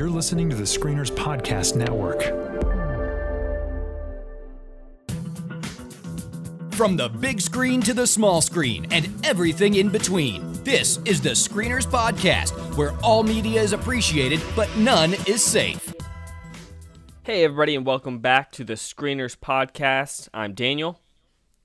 You're listening to the Screeners Podcast Network. From the big screen to the small screen and everything in between, this is the Screeners Podcast, where all media is appreciated, but none is safe. Hey, everybody, and welcome back to the Screeners Podcast. I'm Daniel.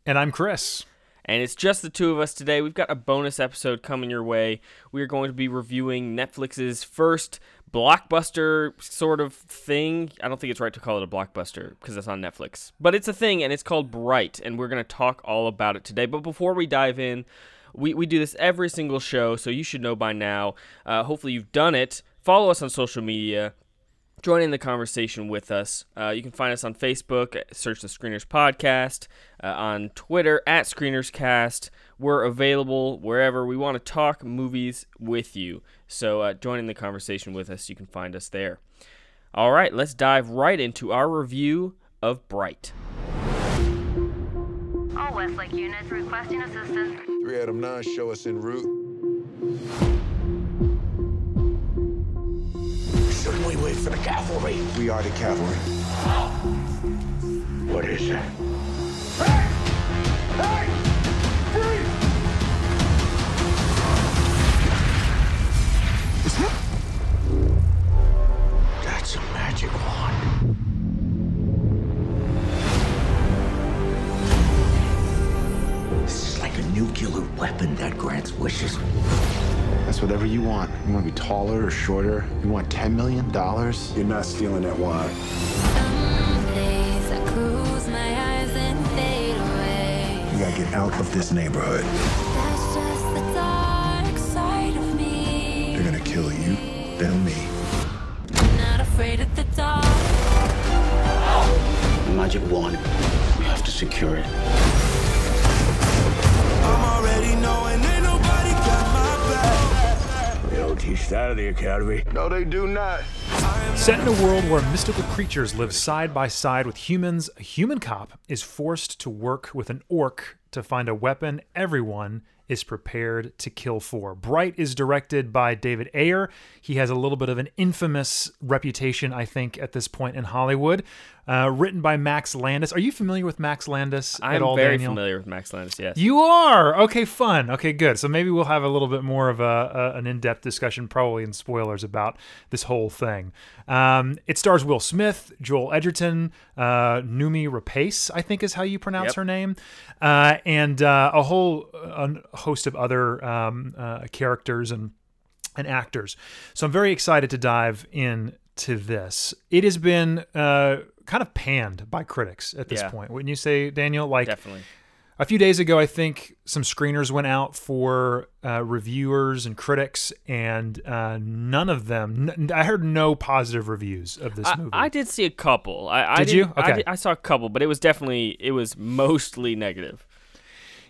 And I'm Chris. And it's just the two of us today. We've got a bonus episode coming your way. We are going to be reviewing Netflix's first blockbuster sort of thing. I don't think it's right to call it a blockbuster because it's on Netflix, but it's a thing and it's called Bright. And we're going to talk all about it today. But before we dive in, we, we do this every single show, so you should know by now. Uh, hopefully, you've done it. Follow us on social media join in the conversation with us. Uh, you can find us on Facebook, search the Screeners Podcast, uh, on Twitter at ScreenersCast. We're available wherever we want to talk movies with you. So uh, join in the conversation with us. You can find us there. All right, let's dive right into our review of Bright. All Westlake units requesting assistance. 3 Adam 9, show us en route. Shouldn't we wait for the cavalry? We are the cavalry. What is it? That's a magic wand. This is like a nuclear weapon that grants wishes. That's whatever you want. You want to be taller or shorter? You want $10 million? You're not stealing that wine. Days I close my eyes and fade away. You gotta get out of this neighborhood. That's just the dark side of me. They're gonna kill you, then me. Not afraid of the dark. Magic wand. We have to secure it. They don't teach that at the academy. No, they do not. Set in a world where mystical creatures live side by side with humans, a human cop is forced to work with an orc to find a weapon everyone is prepared to kill for. Bright is directed by David Ayer. He has a little bit of an infamous reputation, I think, at this point in Hollywood. Uh, written by Max Landis. Are you familiar with Max Landis at I'm very Daniel? familiar with Max Landis, yes. You are okay. Fun. Okay, good. So maybe we'll have a little bit more of a, a an in-depth discussion, probably in spoilers about this whole thing. Um, it stars Will Smith, Joel Edgerton, uh, Noomi Rapace, I think is how you pronounce Yep. her name, uh, and uh, a whole uh, host of other um, uh, characters and and actors. So I'm very excited to dive in to this. It has been uh, kind of panned by critics at this Yeah. point. Wouldn't you say, Daniel? Like Definitely. a few days ago, I think some screeners went out for uh, reviewers and critics, and uh, none of them. N- I heard no positive reviews of this I, movie. I did see a couple. I, I Did you? I, Okay. did- I saw a couple, but it was definitely it was mostly negative.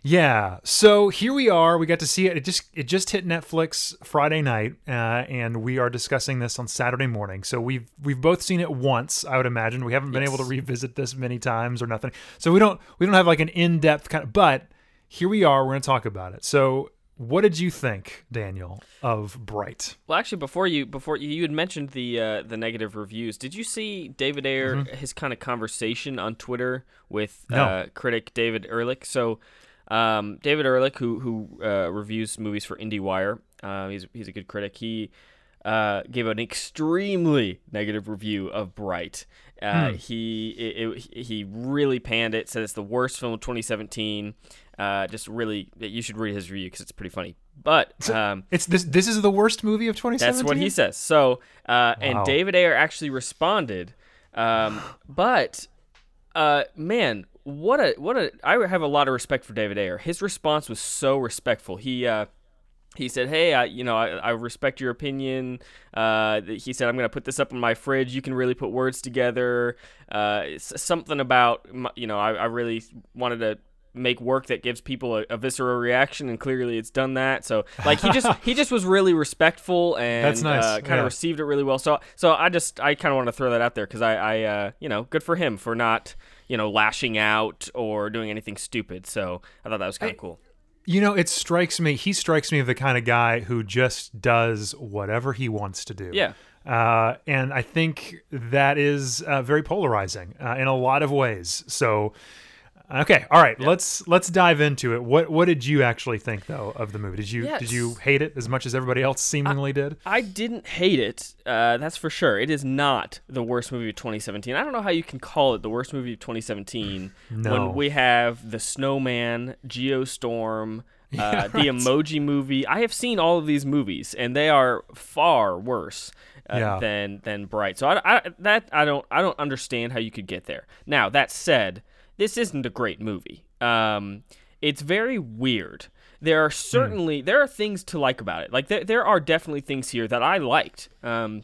Yeah. So here we are. We got to see it. It just it just hit Netflix Friday night, uh, and we are discussing this on Saturday morning. So we've we've both seen it once. I would imagine we haven't been able to revisit this many times or nothing. So we don't we don't have like an in depth kind of. But here we are. We're going to talk about it. So what did you think, Daniel, of Bright? Well, actually, before you before you, you had mentioned the uh, the negative reviews. Did you see David Ayer his kind of conversation on Twitter with Mm-hmm. No. uh, critic David Ehrlich? So, um, David Ehrlich, who who uh, reviews movies for IndieWire, uh, he's he's a good critic. He uh, gave an extremely negative review of Bright. Uh, He it, it, he really panned it. Said it's the worst film of 2017. Uh, just really, you should read his review because it's pretty funny. But um, It's this. This is the worst movie of 2017. that's what he says. So, uh, and. David Ayer actually responded, um, but uh, man, what a what a! I have a lot of respect for David Ayer. His response was so respectful. He uh, he said, "Hey, I, you know, I, I respect your opinion." Uh, he said, "I'm going to put this up in my fridge. You can really put words together." Uh, something about, you know, I, I really wanted to make work that gives people a, a visceral reaction, and clearly it's done that. So, like, he just he just was really respectful and That's nice, uh, kind yeah. of received it really well. So, so I just I kind of want to throw that out there because I, I uh, you know, good for him for not you know lashing out or doing anything stupid. So I thought that was kind of cool. You know, it strikes me. He strikes me as the kind of guy who just does whatever he wants to do. Yeah. Uh, and I think that is uh, very polarizing uh, in a lot of ways. So, okay, all right, let's let's dive into it. What what did you actually think though of the movie? Did you did you hate it as much as everybody else seemingly did? I didn't hate it. Uh, that's for sure. It is not the worst movie of 2017. I don't know how you can call it the worst movie of 2017 No. when we have the Snowman, Geostorm, uh, the Emoji Movie. I have seen all of these movies, and they are far worse uh, Yeah. than than Bright. So I, I that I don't I don't understand how you could get there. Now that said, this isn't a great movie. Um, it's very weird. There are certainly there are things to like about it. Like there there are definitely things here that I liked. Um,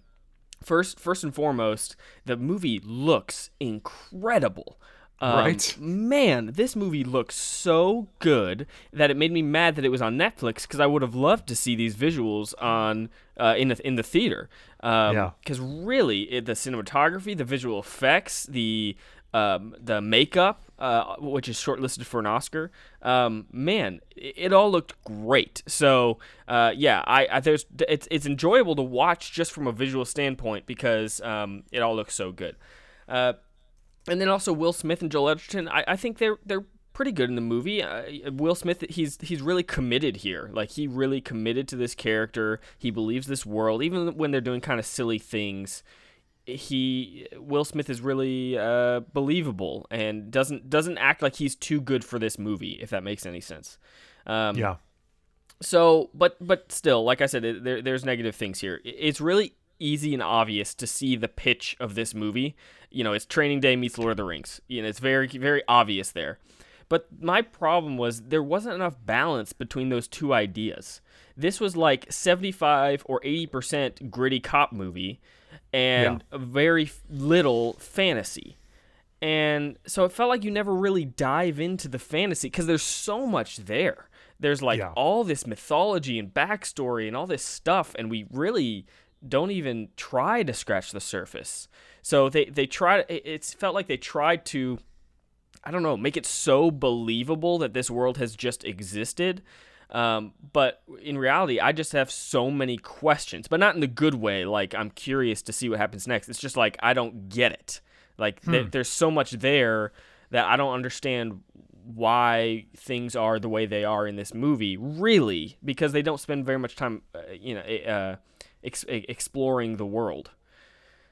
first first and foremost, the movie looks incredible. Um, Right. Man, this movie looks so good that it made me mad that it was on Netflix because I would have loved to see these visuals on uh, in the in the theater. Um, Yeah. Because really, it, the cinematography, the visual effects, the um, the makeup, uh, which is shortlisted for an Oscar, um, man, it, it all looked great. So uh, yeah, I, I there's it's it's enjoyable to watch just from a visual standpoint because um, it all looks so good. Uh, and then also Will Smith and Joel Edgerton. I, I think they're they're pretty good in the movie. Uh, Will Smith, he's he's really committed here. Like he really committed to this character. He believes this world, even when they're doing kind of silly things. He Will Smith is really uh, believable and doesn't doesn't act like he's too good for this movie. If that makes any sense. Um, Yeah. so, but but still, like I said, there, there's negative things here. It's really easy and obvious to see the pitch of this movie. You know, it's Training Day meets Lord of the Rings. You know, it's very very obvious there. But my problem was there wasn't enough balance between those two ideas. This was like 75 or 80% gritty cop movie and a very little fantasy. And so it felt like you never really dive into the fantasy because there's so much there. There's like Yeah. all this mythology and backstory and all this stuff, and we really don't even try to scratch the surface. So they they tried. it- It's felt like they tried to, I don't know, make it so believable that this world has just existed. Um, but in reality, I just have so many questions, but not in the good way. Like I'm curious to see what happens next. It's just like I don't get it. Like th- there's so much there that I don't understand why things are the way they are in this movie. Really, because they don't spend very much time, uh, you know, uh, ex- exploring the world.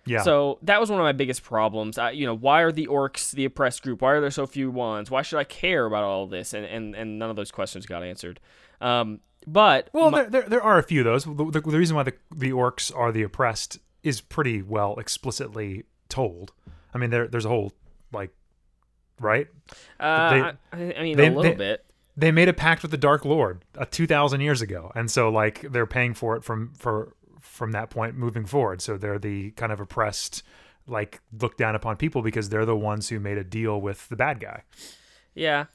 Yeah. So that was one of my biggest problems. I, you know, why are the orcs the oppressed group? Why are there so few ones? Why should I care about all this? And and, and none of those questions got answered. Um, but Well, my- there, there, there are a few of those. The, the, the reason why the, the orcs are the oppressed is pretty well explicitly told. I mean, there there's a whole like, right? uh, they- I, I mean they- a little they- bit. They made a pact with the Dark Lord uh, two thousand years ago, and so like they're paying for it from for from that point moving forward. So they're the kind of oppressed, like looked down upon people because they're the ones who made a deal with the bad guy. Yeah.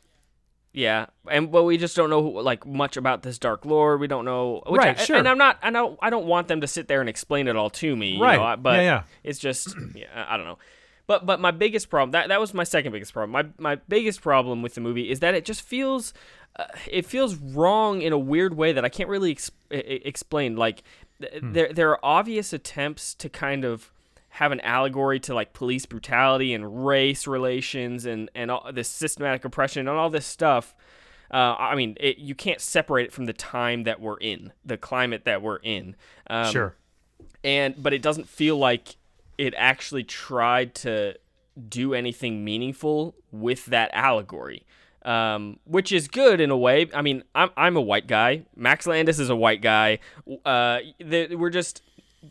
Yeah, and but we just don't know like much about this Dark Lord. We don't know, which Right, I, sure. And I'm not, I don't, I don't want them to sit there and explain it all to me, you Right, know, I- but yeah, yeah. it's just, yeah, I don't know. But but my biggest problem that that was my second biggest problem. My my biggest problem with the movie is that it just feels, uh, it feels wrong in a weird way that I can't really ex- explain. Like th- Hmm. there there are obvious attempts to kind of have an allegory to like police brutality and race relations and and all this systematic oppression and all this stuff. Uh, I mean, it, you can't separate it from the time that we're in, the climate that we're in. Um, sure. and but it doesn't feel like it actually tried to do anything meaningful with that allegory um, which is good in a way i mean i'm, I'm a white guy max landis is a white guy uh, th- we're just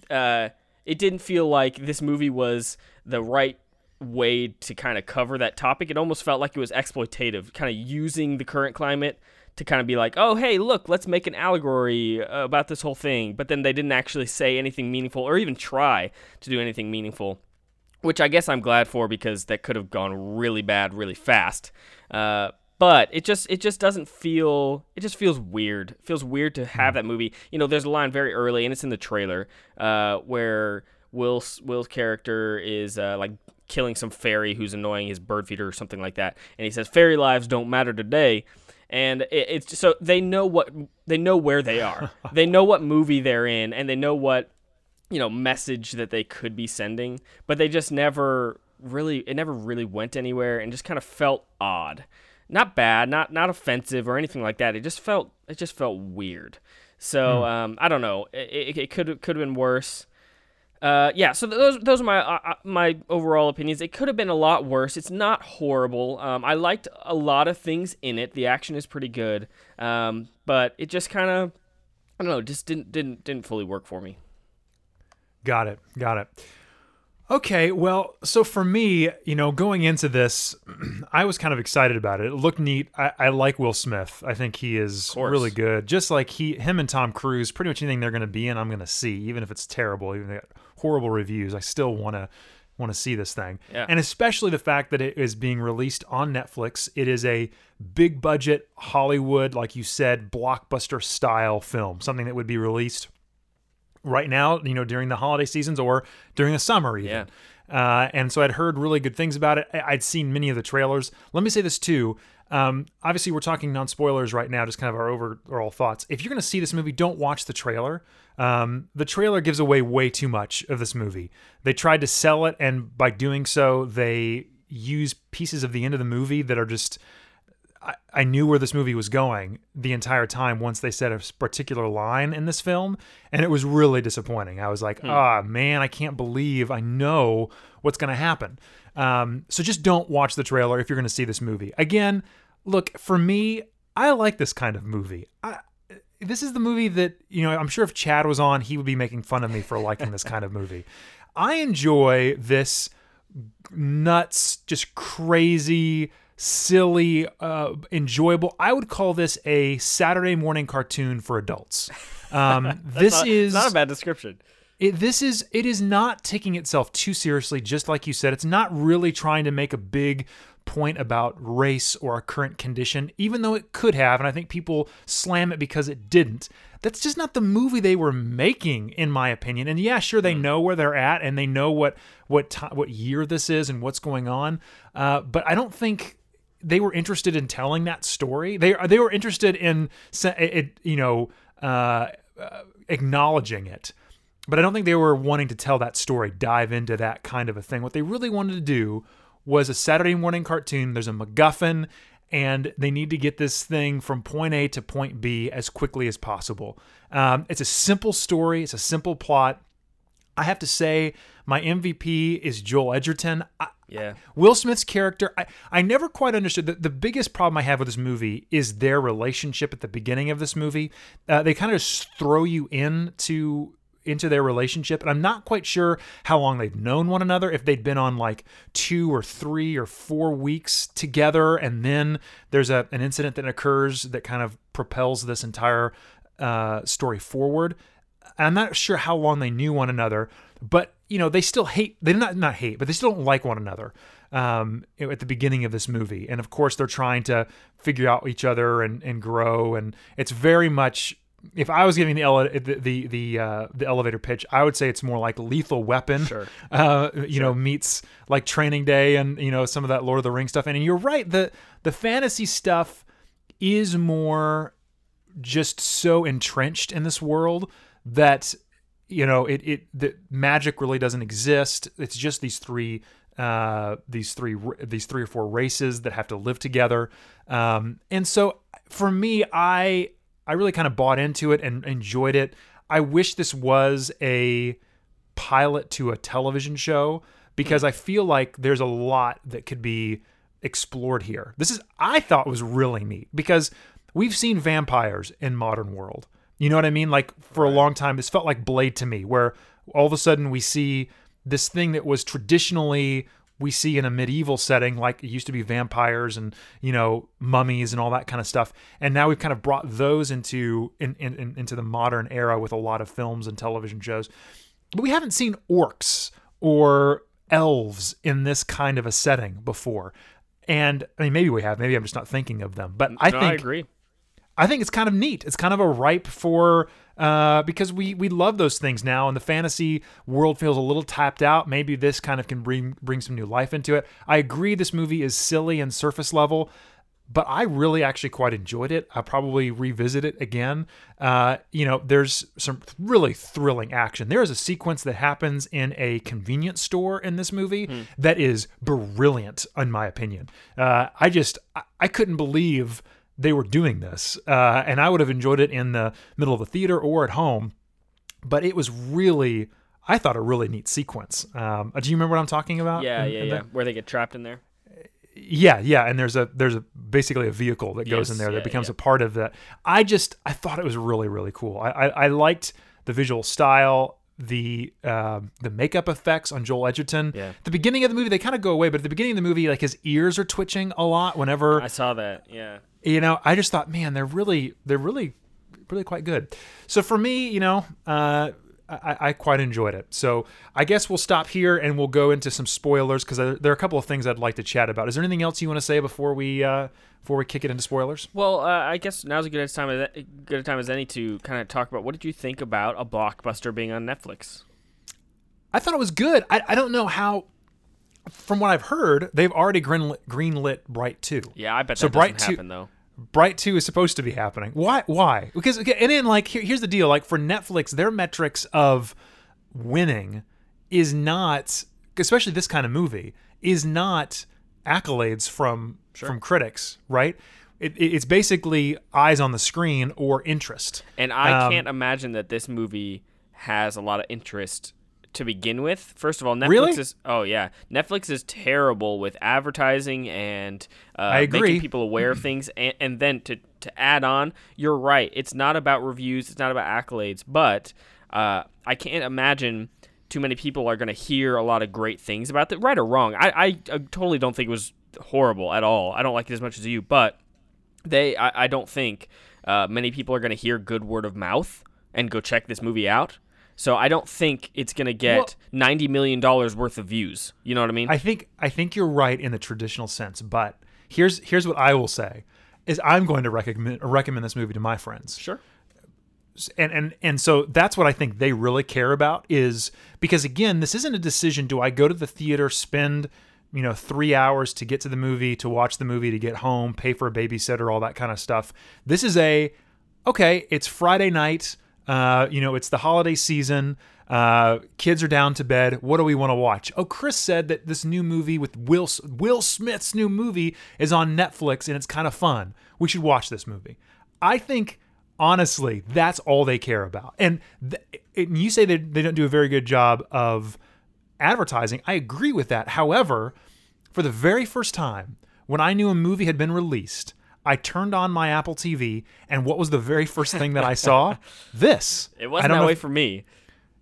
uh, it didn't feel like this movie was the right way to kind of cover that topic it almost felt like it was exploitative kind of using the current climate to kind of be like, oh, hey, look, let's make an allegory about this whole thing. But then they didn't actually say anything meaningful or even try to do anything meaningful, which I guess I'm glad for because that could have gone really bad really fast. Uh, but it just it just doesn't feel it just feels weird. It feels weird to have that movie. You know, there's a line very early and it's in the trailer uh, where Will's Will's character is uh, like killing some fairy who's annoying his bird feeder or something like that, and he says fairy lives don't matter today and it, it's so they know what they know where they are. they know what movie they're in, and they know what you know message that they could be sending, but they just never really it never really went anywhere and just kind of felt odd. Not bad, not not offensive or anything like that. It just felt it just felt weird. So um, I don't know. It, it, it could could have been worse. Uh, yeah, so those those are my uh, uh, my overall opinions. It could have been a lot worse. It's not horrible. Um, I liked a lot of things in it. The action is pretty good, um, but it just kind of I don't know, just didn't didn't didn't fully work for me. Got it. Got it. Okay, well, so for me, you know, going into this, I was kind of excited about it. It looked neat. I, I like Will Smith. I think he is really good. Just like he, him, and Tom Cruise. Pretty much anything they're going to be in, I'm going to see, even if it's terrible, even if they got horrible reviews. I still want to want to see this thing, Yeah. and especially the fact that it is being released on Netflix. It is a big budget Hollywood, like you said, blockbuster style film, something that would be released right now, you know, during the holiday seasons or during the summer even. Uh, and so I'd heard really good things about it. I- I'd seen many of the trailers. Let me say this too. Um, obviously, we're talking non spoilers right now, just kind of our overall thoughts. If you're going to see this movie, don't watch the trailer. Um, the trailer gives away way too much of this movie. They tried to sell it, and by doing so, they use pieces of the end of the movie that are just I, I knew where this movie was going the entire time once they said a particular line in this film, and it was really disappointing. I was like, ah, man, I can't believe I know what's going to happen. Um, so just don't watch the trailer if you're going to see this movie. Again, look, for me, I like this kind of movie. I, this is the movie that, you know, I'm sure if Chad was on, he would be making fun of me for liking this kind of movie. I enjoy this nuts, just crazy, silly, uh, enjoyable. I would call this a Saturday morning cartoon for adults. Um, this Not- is not a bad description. it, this is it is not taking itself too seriously just like you said it's not really trying to make a big point about race or a current condition even though it could have and i think people slam it because it didn't that's just not the movie they were making in my opinion and yeah sure they know where they're at and they know what what ti what year this is and what's going on uh, but i don't think they were interested in telling that story. They they were interested in it, you know uh, uh, acknowledging it, but I don't think they were wanting to tell that story, dive into that kind of a thing. What they really wanted to do was a Saturday morning cartoon. There's a MacGuffin, and they need to get this thing from point A to point B as quickly as possible. Um, it's a simple story. It's a simple plot. I have to say, my MVP is Joel Edgerton. I, Yeah. Will Smith's character, I, I never quite understood. The, the biggest problem I have with this movie is their relationship at the beginning of this movie. Uh, they kind of just throw you into into their relationship and i'm not quite sure how long they've known one another if they'd been on like two or three or four weeks together and then there's a, an incident that occurs that kind of propels this entire uh, story forward I'm not sure how long they knew one another, but you know they still hate. They not not hate, but they still don't like one another. Um, at the beginning of this movie, and of course they're trying to figure out each other and and grow, and it's very much. If I was giving the ele- the the the, uh, the elevator pitch, I would say it's more like Lethal Weapon. Sure. Uh, you know, meets like Training Day and you know some of that Lord of the Rings stuff. And you're right, the the fantasy stuff is more just so entrenched in this world that you know it it the magic really doesn't exist. It's just these three uh these three these three or four races that have to live together. Um and so for me i i really kind of bought into it and enjoyed it. I wish this was a pilot to a television show because i feel like there's a lot that could be explored here. This is i thought was really neat because we've seen vampires in modern world you know what I mean? Like for a long time, this felt like Blade to me, where all of a sudden we see this thing that was traditionally we see in a medieval setting, like it used to be vampires and you know mummies and all that kind of stuff, and now we've kind of brought those into in, in, in- into the modern era with a lot of films and television shows. But we haven't seen orcs or elves in this kind of a setting before. And I mean, maybe we have. Maybe I'm just not thinking of them. But I No, think I agree. I think it's kind of neat. It's kind of a ripe for uh, because we we love those things now, and the fantasy world feels a little tapped out. Maybe this kind of can bring bring some new life into it. I agree. This movie is silly and surface level, but I really actually quite enjoyed it. I'll probably revisit it again. Uh, you know, there's some really thrilling action. There is a sequence that happens in a convenience store in this movie that is brilliant, in my opinion. Uh, I just, I, I couldn't believe they were doing this, uh, and I would have enjoyed it in the middle of the theater or at home. But it was really, I thought, a really neat sequence. Um, uh, do you remember what I'm talking about? Yeah, in- yeah, in yeah. that? Where they get trapped in there. Yeah, yeah, and there's a there's a basically a vehicle that goes Yes, in there yeah, that becomes yeah. a part of that. I just I thought it was really really cool. I I, I liked the visual style, the um, the makeup effects on Joel Edgerton. Yeah. The beginning of the movie they kind of go away, but at the beginning of the movie, like his ears are twitching a lot whenever I saw that. Yeah. you know. I just thought, man, they're really they're really really quite good. So for me, you know, uh, I, I quite enjoyed it. So I guess we'll stop here and we'll go into some spoilers because there are a couple of things I'd like to chat about. Is there anything else you want to say before we uh, before we kick it into spoilers? Well, uh, I guess now's a good time as good a time as any to kind of talk about what did you think about a blockbuster being on Netflix? I thought it was good. I, I don't know how. From what I've heard, they've already greenlit, greenlit Bright Two. Yeah, I bet So that Bright doesn't 2 happen though. Bright Two is supposed to be happening. Why? Why? Because okay, and then like here, here's the deal. Like for Netflix, their metrics of winning is not, especially this kind of movie, is not accolades from from critics, right? It, it- it's basically eyes on the screen or interest. And I Um, can't imagine that this movie has a lot of interest to begin with. First of all, Netflix Really? is oh yeah, Netflix is terrible with advertising and uh, I agree. making people aware of things. And, and then to to add on, you're right. It's not about reviews. It's not about accolades. But uh, I can't imagine too many people are going to hear a lot of great things about it, right or wrong. I, I, I totally don't think it was horrible at all. I don't like it as much as you, but they I, I don't think uh, many people are going to hear good word of mouth and go check this movie out. So I don't think it's going to get Well- ninety million dollars worth of views. You know what I mean? I think I think you're right in the traditional sense, but here's here's what I will say: is I'm going to recommend recommend this movie to my friends. sure. and and and so that's what I think they really care about is because again, this isn't a decision. Do I go to the theater, spend you know three hours to get to the movie, to watch the movie, to get home, pay for a babysitter, all that kind of stuff. This is a okay. It's Friday night. Uh, you know, it's the holiday season. Uh, kids are down to bed. What do we want to watch? Oh, Chris said that this new movie with Will Will Smith's new movie is on Netflix and it's kind of fun. We should watch this movie. I think honestly, that's all they care about. And, th- and you say that they don't do a very good job of advertising. I agree with that. However, for the very first time, when I knew a movie had been released, I turned on my Apple TV, and what was the very first thing that I saw? this. It wasn't don't that way if- for me.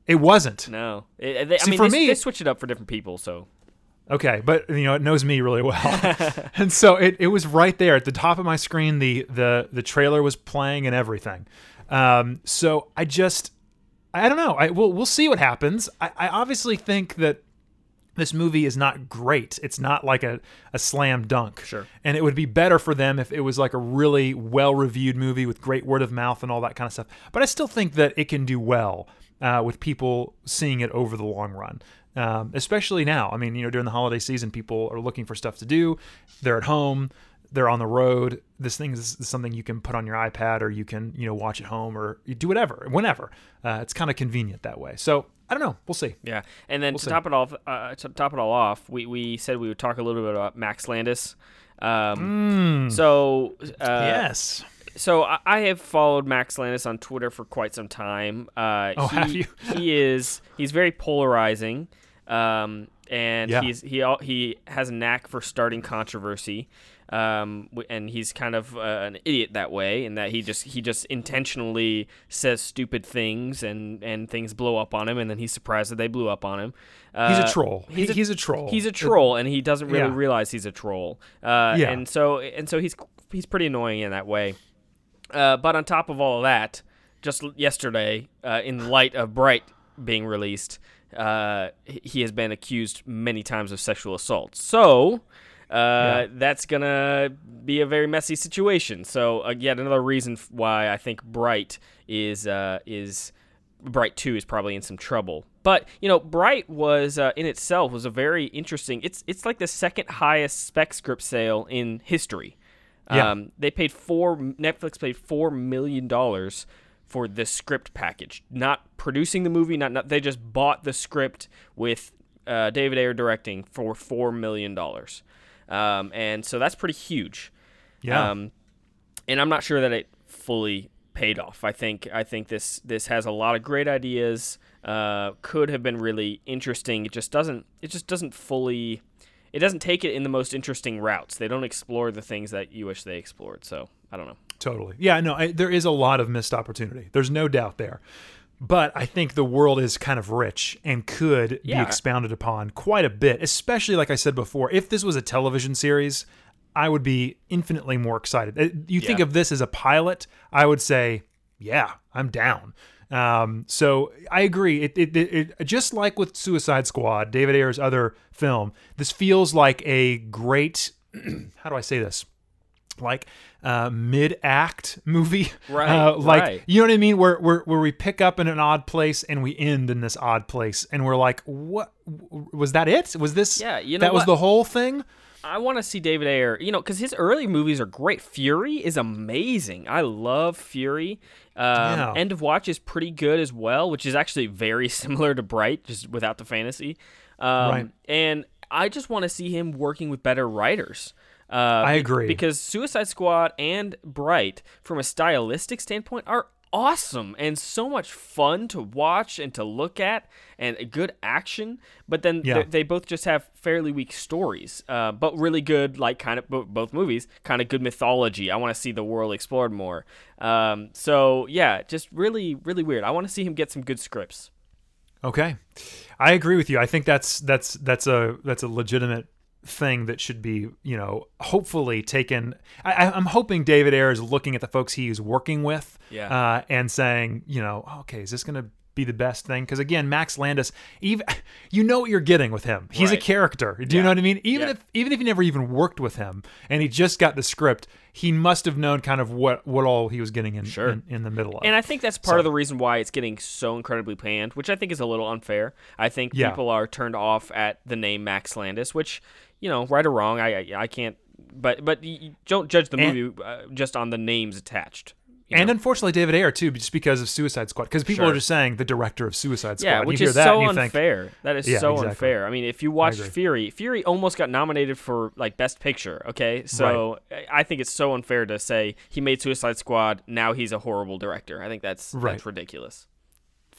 It wasn't. No. It, they, I See, mean, for they, me- they switch it up for different people. So Okay, but you know it knows me really well, and so it, it was right there at the top of my screen. The the the trailer was playing and everything. Um, so I just I don't know. I we'll we'll see what happens. I, I obviously think that this movie is not great. It's not like a, a slam dunk. Sure. And it would be better for them if it was like a really well reviewed movie with great word of mouth and all that kind of stuff. But I still think that it can do well uh, with people seeing it over the long run. Um, especially now. I mean, you know, during the holiday season, people are looking for stuff to do. They're at home. They're on the road. This thing is, is something you can put on your iPad or you can, you know, watch at home or you do whatever, whenever. Uh, it's kind of convenient that way. So I don't know. We'll see. yeah. And then to see. top it off, uh, to top it all off, we, we said we would talk a little bit about Max Landis. Um, So uh, yes. So I, I have followed Max Landis on Twitter for quite some time. Uh, Oh, he, have you? he is he's very polarizing, um, and Yeah. he's he he has a knack for starting controversy. Um, and he's kind of uh, an idiot that way, in that he just he just intentionally says stupid things, and, and things blow up on him, and then he's surprised that they blew up on him. Uh, He's a troll. He- he's a troll. He's a troll, and he doesn't really Yeah. realize he's a troll. Uh, Yeah. and so and so he's he's pretty annoying in that way. Uh, but on top of all of that, just yesterday, uh, in light of Bright being released, uh, he has been accused many times of sexual assault. So. Uh, That's gonna be a very messy situation. So uh, yet another reason why I think Bright is uh, is Bright Two is probably in some trouble. But you know, Bright was uh, in itself was a very interesting. It's it's like the second highest spec script sale in history. Yeah. Um, they paid four. Netflix paid four million dollars for the script package, not producing the movie. Not, not they just bought the script with uh, David Ayer directing for four million dollars, um, and so that's pretty huge. Yeah. Um, and I'm not sure that it fully paid off. I think I think this this has a lot of great ideas. Uh, could have been really interesting. It just doesn't. It just doesn't fully. It doesn't take it in the most interesting routes. They don't explore the things that you wish they explored. So I don't know. Totally. Yeah, no, I, there is a lot of missed opportunity. There's no doubt there. But I think the world is kind of rich and could Yeah. be expounded upon quite a bit, especially like I said before, if this was a television series, I would be infinitely more excited. Uh, You think of this as a pilot, I would say, yeah, I'm down. Um, so I agree. It, it, it, it just like with Suicide Squad, David Ayer's other film, this feels like a great. how do I say this? Like uh, mid-act movie, Right, Uh, like right. you know what I mean, where where where we pick up in an odd place and we end in this odd place, and we're like, what was that? It was this? Yeah, you know that was the whole thing. I want to see David Ayer, you know, because his early movies are great. Fury is amazing. I love Fury. Um, Yeah. End of Watch is pretty good as well, which is actually very similar to Bright, just without the fantasy. Um, Right. And I just want to see him working with better writers. Uh, I agree. Because Suicide Squad and Bright, from a stylistic standpoint, are awesome and so much fun to watch and to look at and good action. But then Yeah. they- both just have fairly weak stories, uh, but really good, like kind of bo- both movies, kind of good mythology. I want to see the world explored more. Um, so yeah, just really, really weird. I want to see him get some good scripts. Okay, I agree with you. I think that's that's that's a that's a legitimate thing that should be you know hopefully taken. I, I'm hoping David Ayer is looking at the folks he is working with, Yeah. uh, and saying you know okay, is this going to be the best thing? Because again, Max Landis, even you know what you're getting with him. He's a character. Do you know what I mean? Even Yeah. if even if you never even worked with him and he just got the script, he must have known kind of what what all he was getting in Sure. in, in the middle of. And I think that's part So- of the reason why it's getting so incredibly panned, which I think is a little unfair. I think Yeah. people are turned off at the name Max Landis, which, you know, right or wrong, I I, I can't. But but you don't judge the And- movie uh, just on the names attached. you and know? unfortunately, David Ayer too, just because of Suicide Squad. Because people Sure. are just saying the director of Suicide Squad. yeah, which you hear is that so you think, unfair. that is Yeah, so exactly. unfair. I mean, if you watch. Fury, Fury almost got nominated for like Best Picture. Okay, so I- I think it's so unfair to say he made Suicide Squad. Now he's a horrible director. I think that's Right. that's ridiculous.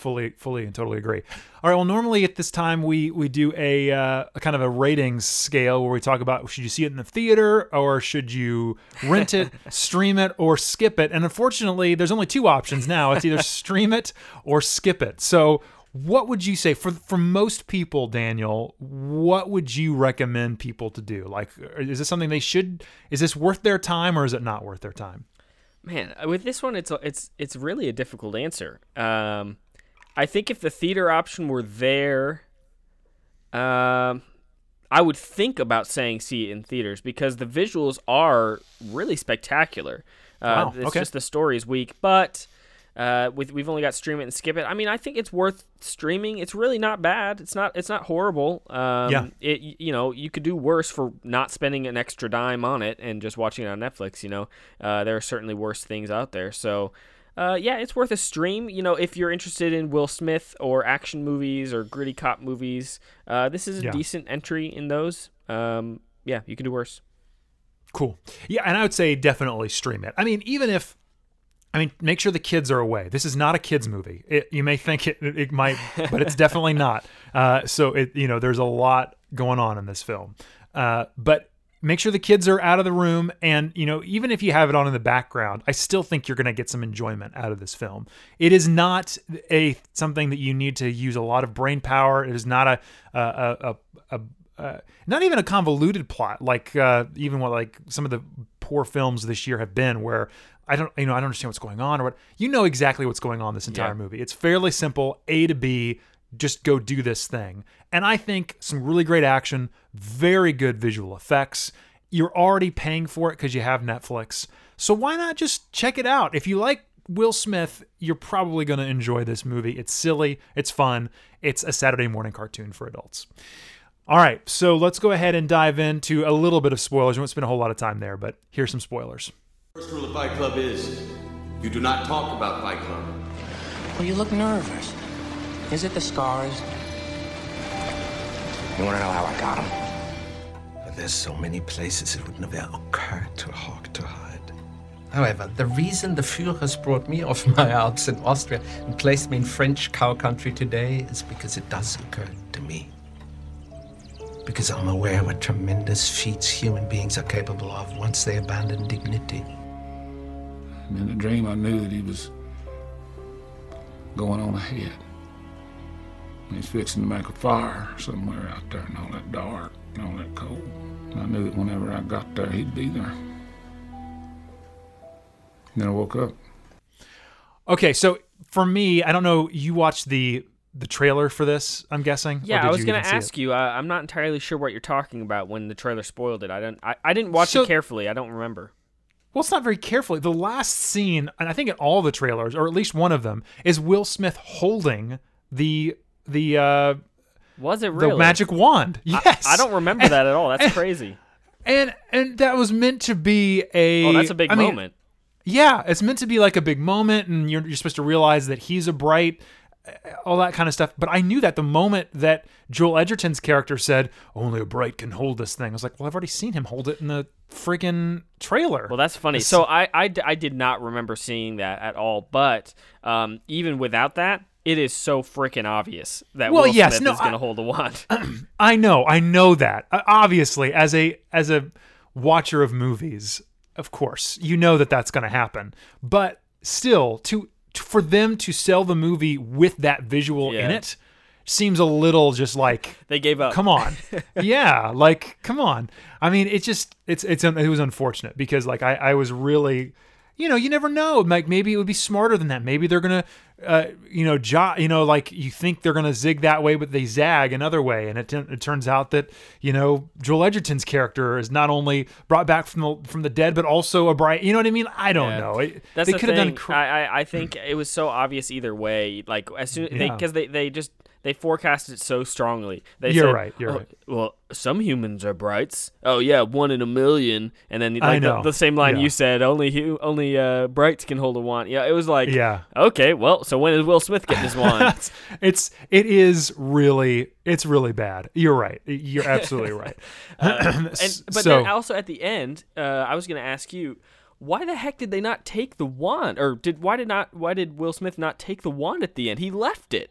Fully, fully, and totally agree. All right. Well, normally at this time we we do a, uh, a kind of a ratings scale where we talk about should you see it in the theater or should you rent it, stream it, or skip it. And unfortunately, there's only two options now. It's either stream it or skip it. So. What would you say for for most people, Daniel? What would you recommend people to do? Like, is this something they should? Is this worth their time, or is it not worth their time? Man, uh, with this one, it's it's it's really a difficult answer. Um, I think if the theater option were there, um, I would think about saying see it in theaters because the visuals are really spectacular. Uh, Wow, It's okay. just the story is weak, but uh, with we've only got stream it and skip it. I mean, I think it's worth streaming. It's really not bad. It's not it's not horrible. Um, Yeah. It you know you could do worse for not spending an extra dime on it and just watching it on Netflix. You know, uh, there are certainly worse things out there. So. Uh, yeah, it's worth a stream. You know, if you're interested in Will Smith or action movies or gritty cop movies, uh, this is a Yeah. decent entry in those. Um, yeah, you can do worse. Cool. Yeah, and I would say definitely stream it. I mean, even if I mean, make sure the kids are away. This is not a kids movie. It, you may think it, it, it might, but it's definitely not. Uh, so it, you know, there's a lot going on in this film. Uh, but make sure the kids are out of the room, and you know, even if you have it on in the background, I still think you're going to get some enjoyment out of this film. It is not a something that you need to use a lot of brain power. It is not a a a, a, a uh, not even a convoluted plot like uh, even what like some of the poor films this year have been where I don't you know I don't understand what's going on or what you know exactly what's going on this entire Yeah. movie. It's fairly simple, A to B, just go do this thing. And I think some really great action, very good visual effects. You're already paying for it because you have Netflix. So why not just check it out? If you like Will Smith, you're probably going to enjoy this movie. It's silly, it's fun, it's a Saturday morning cartoon for adults. All right, so let's go ahead and dive into a little bit of spoilers. We won't spend a whole lot of time there, but here's some spoilers. First rule of Fight Club is you do not talk about Fight Club. Well, you look nervous. Is it the scars? You want to know how I got them? There's so many places it would never occur to a Hawk to hide. However, the reason the Führers brought me off my Alps in Austria and placed me in French cow country today is because it does occur to me. Because I'm aware of what tremendous feats human beings are capable of once they abandon dignity. In the dream, I knew that he was going on ahead. He's fixing to make a fire somewhere out there in all that dark and all that cold. And I knew that whenever I got there, he'd be there. And then I woke up. Okay, so for me, I don't know. You watched the the trailer for this? I'm guessing. Yeah, I was gonna even it? ask you. I, I'm not entirely sure what you're talking about when the trailer spoiled it. I don't. I, I didn't watch So- it carefully. I don't remember. Well, it's not very carefully. The last scene, and I think in all the trailers, or at least one of them, is Will Smith holding the the uh, Was it really? the magic wand. Yes, I don't remember that at all. That's crazy. and and that was meant to be a. Oh, that's a big I mean, moment. Yeah, it's meant to be like a big moment, and you're, you're supposed to realize that he's a bright, uh, all that kind of stuff. But I knew that the moment that Joel Edgerton's character said, "Only a bright can hold this thing," I was like, "Well, I've already seen him hold it in the friggin' trailer." Well, that's funny. So I did not remember seeing that at all. But um, even without that, it is so freaking obvious that Well, Will yes, Smith no, is going to hold the wand. I know, I know that. Uh, obviously, as a as a watcher of movies, of course, you know that that's going to happen. But still, to, to for them to sell the movie with that visual in it seems a little just like they gave up. Come on, yeah, like come on. I mean, it just it's it's it was unfortunate because like I I was really. You know, you never know. Like maybe it would be smarter than that. Maybe they're gonna, uh, you know, jo- you know, like you think they're gonna zig that way, but they zag another way, and it, it turns out that you know Joel Edgerton's character is not only brought back from the from the dead, but also a bright. You know what I mean? I don't Yeah. know. It, That's they the could have done. thing. Cr- I, I I think it was so obvious either way. Like as soon they Yeah. because they, they just they forecasted it so strongly. They You're said, right, you're "Oh, right." Well, some humans are brights. Oh yeah, one in a million. And then like the, know. the same line Yeah. you said, only hu- only uh, brights can hold a wand. Yeah, it was like Yeah. Okay, well, so when is Will Smith getting his wand? it's it is really it's really bad. You're right. You're absolutely right. Uh, and but so then also at the end, uh, I was going to ask you, why the heck did they not take the wand, or did why did not why did Will Smith not take the wand at the end? He left it.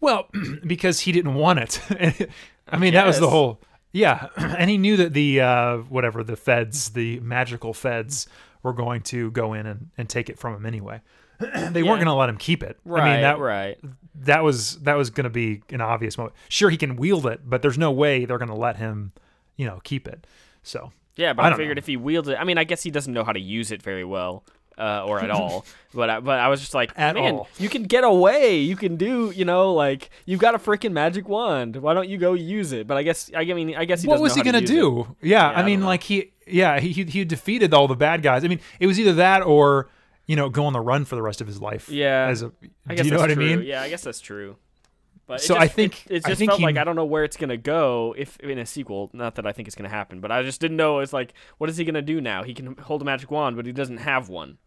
Well because he didn't want it. I mean that was the whole yeah, and he knew that the uh, whatever the feds, the magical feds, were going to go in and, and take it from him anyway. they Yeah. weren't going to let him keep it. I Right, mean that right. that was that was going to be an obvious moment. Sure, he can wield it, but there's no way they're going to let him, you know, keep it. So Yeah, but I I, figured know. if he wields it, I mean, I guess he doesn't know how to use it very well. Uh, or at all, but I, but I was just like, At man, all. you can get away. You can do, you know, like you've got a freaking magic wand. Why don't you go use it? But I guess, I mean, I guess he what was he gonna to do? it. Yeah, I I mean, like he, yeah, he he he defeated all the bad guys. I mean, it was either that or you know go on the run for the rest of his life. Yeah, as a, I do guess you know what true. I mean? Yeah, I guess that's true. But So just, I think- it, it just think felt he- like I don't know where it's gonna go if in a sequel. Not that I think it's gonna happen, but I just didn't know. It's like, what is he gonna do now? He can hold a magic wand, but he doesn't have one.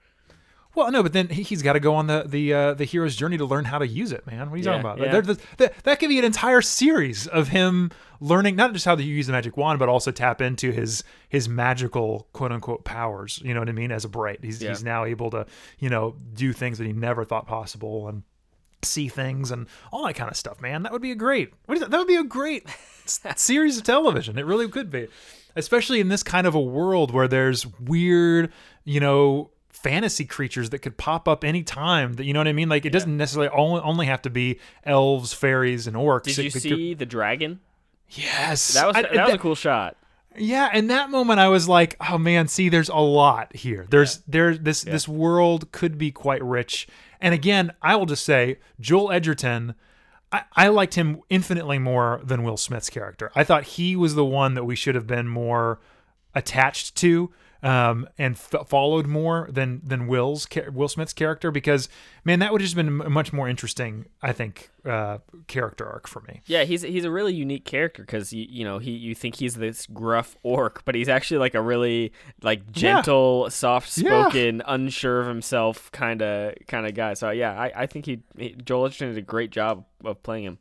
Well, no, but then he, he's got to go on the the uh, the hero's journey to learn how to use it, man. What are you talking about? yeah. That, that could be an entire series of him learning not just how to use the magic wand, but also tap into his his magical quote unquote powers. You know what I mean? As a bright, he's Yeah. he's now able to you know do things that he never thought possible and see things and all that kind of stuff. Man, that would be a great. What is that? That would be a great series of television. It really could be, especially in this kind of a world where there's weird, you know, fantasy creatures that could pop up anytime. That you know what I mean? Like it doesn't necessarily only, only have to be elves, fairies, and orcs. Did It- you it could- see the dragon? Yes, That was I- that was a cool shot. yeah, in that moment I was like, "Oh man, see there's a lot here. There's there this this world could be quite rich." And again, I will just say Joel Edgerton I, I liked him infinitely more than Will Smith's character. I thought he was the one that we should have been more attached to um, and f- followed more than than Will's Will Smith's character because man, that would have just been a much more interesting, I think, uh, character arc for me. Yeah, he's he's a really unique character because you you know he you think he's this gruff orc, but he's actually like a really like gentle, soft spoken, unsure of himself kind of kind of guy. So yeah, I, I think he, he Joel Edgerton did a great job of playing him.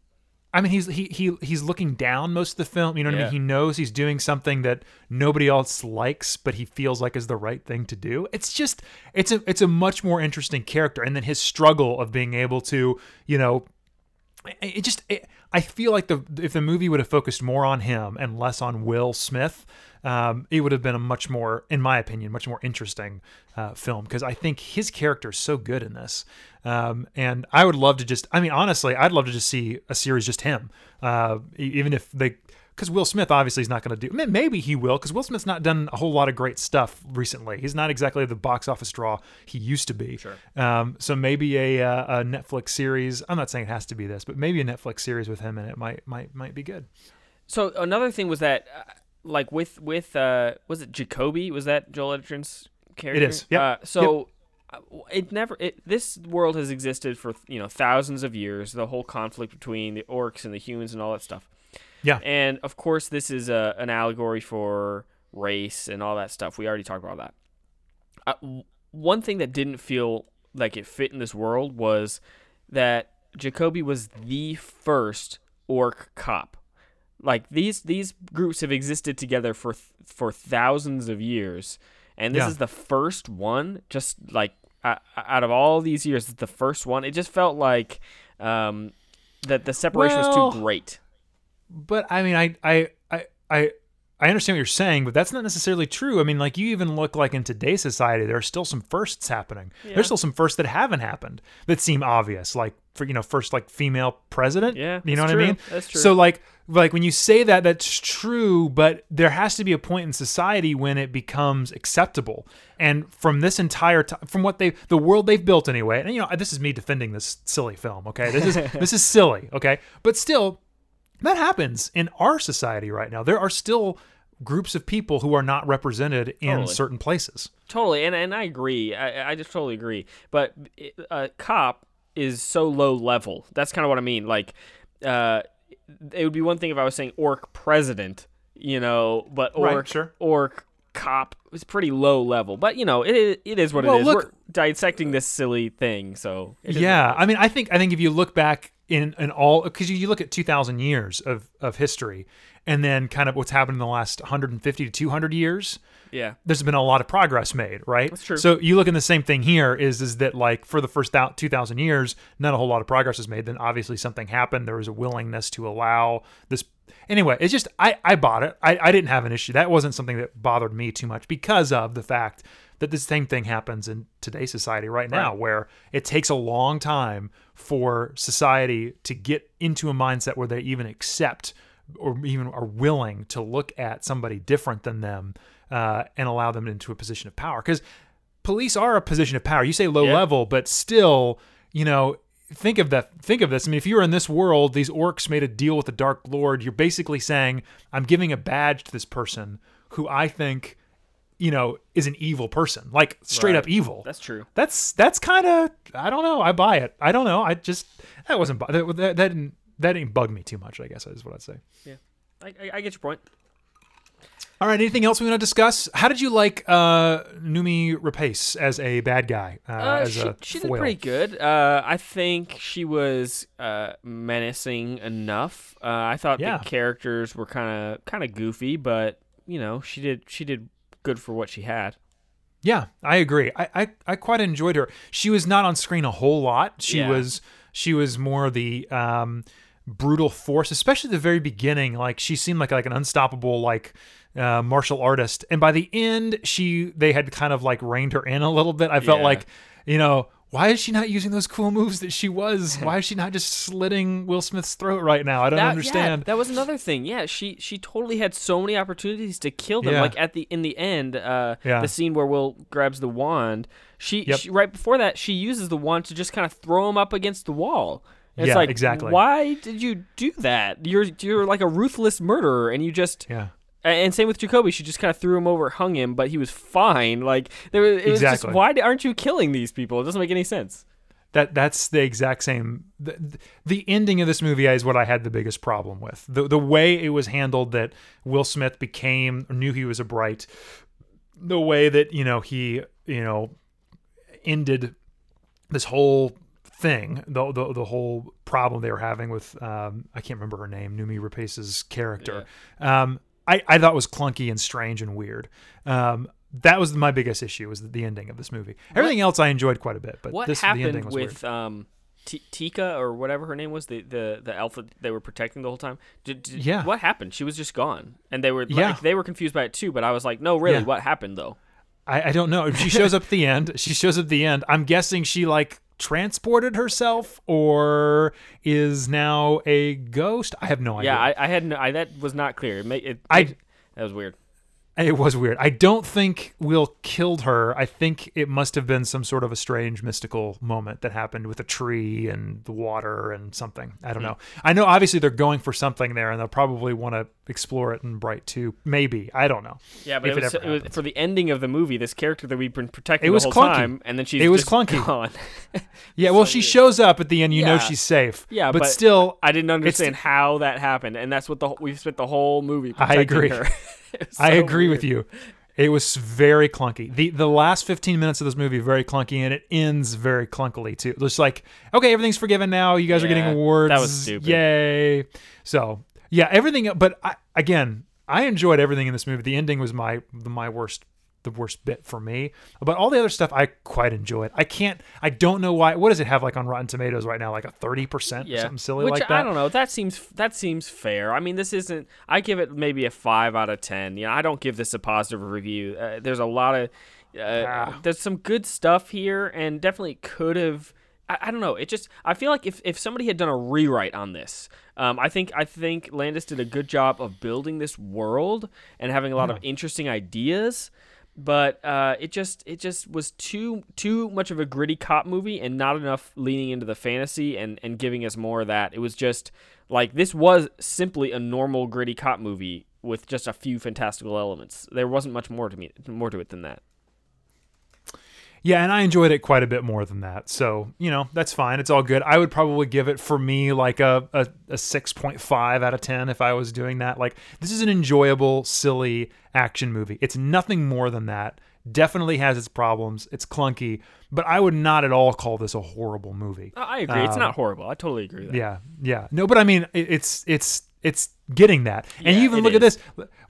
I mean, he's he he he's looking down most of the film. You know what I mean? He knows he's doing something that nobody else likes, but he feels like is the right thing to do. It's just it's a it's a much more interesting character, and then his struggle of being able to you know, it, it just it, I feel like the if the movie would have focused more on him and less on Will Smith. Um, it would have been a much more, in my opinion, much more interesting uh, film because I think his character is so good in this. Um, and I would love to just, I mean, honestly, I'd love to just see a series just him, uh, even if they, because Will Smith obviously is not going to do. Maybe he will, because Will Smith's not done a whole lot of great stuff recently. He's not exactly the box office draw he used to be. Sure. Um, so maybe a, uh, a Netflix series. I'm not saying it has to be this, but maybe a Netflix series with him in it might might might be good. So another thing was that, uh, like with with uh, was it Jakoby? Was that Joel Edgerton's character? It is. yep, Uh, so uh, it never. It, this world has existed for you know thousands of years. The whole conflict between the orcs and the humans and all that stuff. Yeah. And of course, this is a, an allegory for race and all that stuff. We already talked about that. Uh, w- one thing that didn't feel like it fit in this world was that Jakoby was the first orc cop. Like these these groups have existed together for th- for thousands of years, and this Yeah. is the first one. Just like uh, out of all these years, the first one. It just felt like um, that the separation was too great. But I mean, I, I, I, I, I understand what you're saying, but that's not necessarily true. I mean, like you even look like in today's society, there are still some firsts happening. Yeah. There's still some firsts that haven't happened that seem obvious, like for you know, first like female president. Yeah, you know what I mean. That's true. So like, like when you say that, that's true, but there has to be a point in society when it becomes acceptable. And from this entire time, from what they, the world they've built anyway, and you know, this is me defending this silly film. Okay, this is this is silly. Okay, but still that happens in our society right now. There are still groups of people who are not represented in Totally. certain places. Totally, and and I agree. I I just totally agree. But a cop is so low level. That's kind of what I mean. Like, uh, it would be one thing if I was saying orc president, you know, but Right, orc sure. orc cop is pretty low level. But you know, it is, it is what Well, it is. look- We're dissecting this silly thing, so yeah, I mean, I think I think if you look back in in all because you, you look at two thousand years of of history, and then kind of what's happened in the last 150 to 200 years. yeah. there's been a lot of progress made, right? That's true. So you look in the same thing here is is that like for the first 2000 years, not a whole lot of progress was made. Then obviously something happened. There was a willingness to allow this. Anyway, it's just I I bought it. I I didn't have an issue. That wasn't something that bothered me too much because of the fact that the same thing happens in today's society right now, Right. where it takes a long time for society to get into a mindset where they even accept or even are willing to look at somebody different than them uh, and allow them into a position of power. Because police are a position of power. You say low Yeah. level, but still, you know, think of that. Think of this. I mean, if you were in this world, these orcs made a deal with the Dark Lord. You're basically saying, I'm giving a badge to this person who I think, you know, is an evil person, like straight up evil. That's true. That's that's kind of I don't know. I buy it. I don't know. I just that wasn't that that, that didn't that didn't bug me too much. I guess is what I'd say. Yeah, I, I, I get your point. All right. Anything else we want to discuss? How did you like uh, Noomi Rapace as a bad guy? Uh, Uh, as she, a she did pretty good. Uh, I think she was uh, menacing enough. Uh, I thought Yeah. the characters were kind of kind of goofy, but you know she did she did good for what she had. Yeah, I agree. I, I, I quite enjoyed her. She was not on screen a whole lot. She Yeah. was she was more the um, brutal force, especially at the very beginning. Like she seemed like like an unstoppable like uh, martial artist, and by the end, she they had kind of like reined her in a little bit. I felt Yeah. like, you know. Why is she not using those cool moves that she was? Why is she not just slitting Will Smith's throat right now? I don't That- yeah, understand. that was another thing. Yeah, she she totally had so many opportunities to kill them. Yeah. Like at the in the end, uh, Yeah. the scene where Will grabs the wand. She, Yep. she right before that she uses the wand to just kind of throw him up against the wall. And Yeah, it's like exactly. Why did you do that? You're you're like a ruthless murderer, and you just yeah. And same with Jakoby. She just kind of threw him over, hung him, but he was fine. Like there was, it was just Exactly. why aren't you killing these people? It doesn't make any sense. That that's the exact same. The, the ending of this movie is what I had the biggest problem with. The the way it was handled that Will Smith became knew he was a bright. The way that you know he you know ended this whole thing, the the, the whole problem they were having with um, I can't remember her name, Noomi Rapace's character. Um, I I thought was clunky and strange and weird. Um, that was my biggest issue was the ending of this movie. Everything else I enjoyed quite a bit, but what this the ending happened was weird. with um, T- Tikka or whatever her name was, the the the elf that they were protecting the whole time? Did, did- Yeah. What happened? She was just gone, and they were Yeah. like they were confused by it too. But I was like, no, really, Yeah. what happened though? I, I don't know. She shows up at the end. She shows up at the end. I'm guessing she like transported herself or is now a ghost. I have no idea. Yeah, I, I had no, I that was not clear. It, ma- it, I- it- that was weird. It was weird. I don't think Will killed her. I think it must have been some sort of a strange mystical moment that happened with a tree and the water and something. I don't hmm. know. I know obviously they're going for something there and they'll probably want to explore it in Bright 2. Maybe. I don't know. Yeah, but it was, ever it was for the ending of the movie. This character that we've been protecting It was the whole clunky. time, and then she's It was clunky. gone. Yeah, well, she shows up at the end. You know she's safe. Yeah, but, but still, I didn't understand how that happened, and that's what the whole- we spent the whole movie. I agree. Her. It I so agree with you. It was very clunky. the The last fifteen minutes of this movie very clunky, and it ends very clunkily too. Just like, okay, everything's forgiven now. You guys are getting awards. that was stupid. Yay! So yeah, everything. But I, again, I enjoyed everything in this movie. The ending was my my worst the worst bit for me. But all the other stuff I quite enjoyed. I can't. I don't know why. What does it have like on Rotten Tomatoes right now? Like a thirty percent, Yeah, something silly which like that. I don't know. That seems that seems fair. I mean, this isn't. I give it maybe a five out of ten. You know, I don't give this a positive review. Uh, there's a lot of. Uh, Ah. There's some good stuff here, and definitely could have. I, I don't know. It just. I feel like if, if somebody had done a rewrite on this, um, I think I think Landis did a good job of building this world and having a lot of interesting ideas but uh, it just it just was too too much of a gritty cop movie and not enough leaning into the fantasy and and giving us more of that. It was just like this was simply a normal gritty cop movie with just a few fantastical elements. There wasn't much more to me more to it than that. Yeah, and I enjoyed it quite a bit more than that. So, you know, that's fine. It's all good. I would probably give it for me like a, a, a 6.5 out of 10 if I was doing that. Like, this is an enjoyable, silly action movie. It's nothing more than that. Definitely has its problems. It's clunky, but I would not at all call this a horrible movie. I agree. it's Um, not horrible. I totally agree with that. Yeah, yeah. No, but I mean, it, it's it's it's getting that. And Yeah, you even look at this.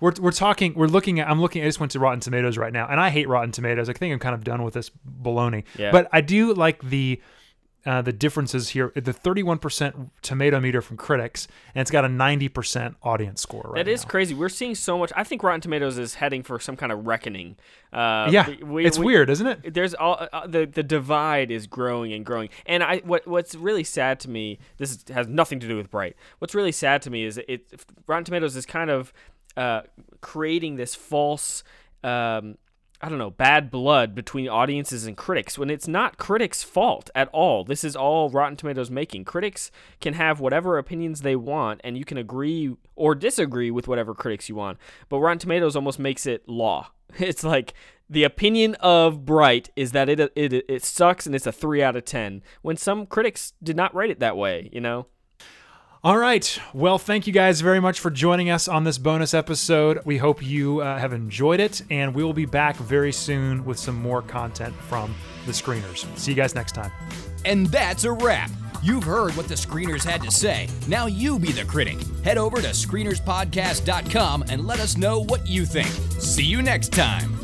We're we're talking. We're looking at. I'm looking. I just went to Rotten Tomatoes right now, and I hate Rotten Tomatoes. I think I'm kind of done with this baloney. Yeah. But I do like the. Uh, the differences here, the 31% tomato meter from critics, and it's got a 90% audience score right That is now. crazy. We're seeing so much. I think Rotten Tomatoes is heading for some kind of reckoning. Uh, Yeah, we- it's we- weird, isn't it? There's all uh, the the divide is growing and growing. And I what what's really sad to me. This is, has nothing to do with Bright. What's really sad to me is it Rotten Tomatoes is kind of uh, creating this false. Um, I don't know, bad blood between audiences and critics when it's not critics' fault at all. This is all Rotten Tomatoes making. Critics can have whatever opinions they want, and you can agree or disagree with whatever critics you want. But Rotten Tomatoes almost makes it law. It's like the opinion of Bright is that it it it sucks and it's a three out of ten. When some critics did not rate it that way, you know. All right. Well, thank you guys very much for joining us on this bonus episode. We hope you uh, have enjoyed it, and we will be back very soon with some more content from the screeners. See you guys next time. And that's a wrap. You've heard what the screeners had to say. Now you be the critic. Head over to screenerspodcast.com and let us know what you think. See you next time.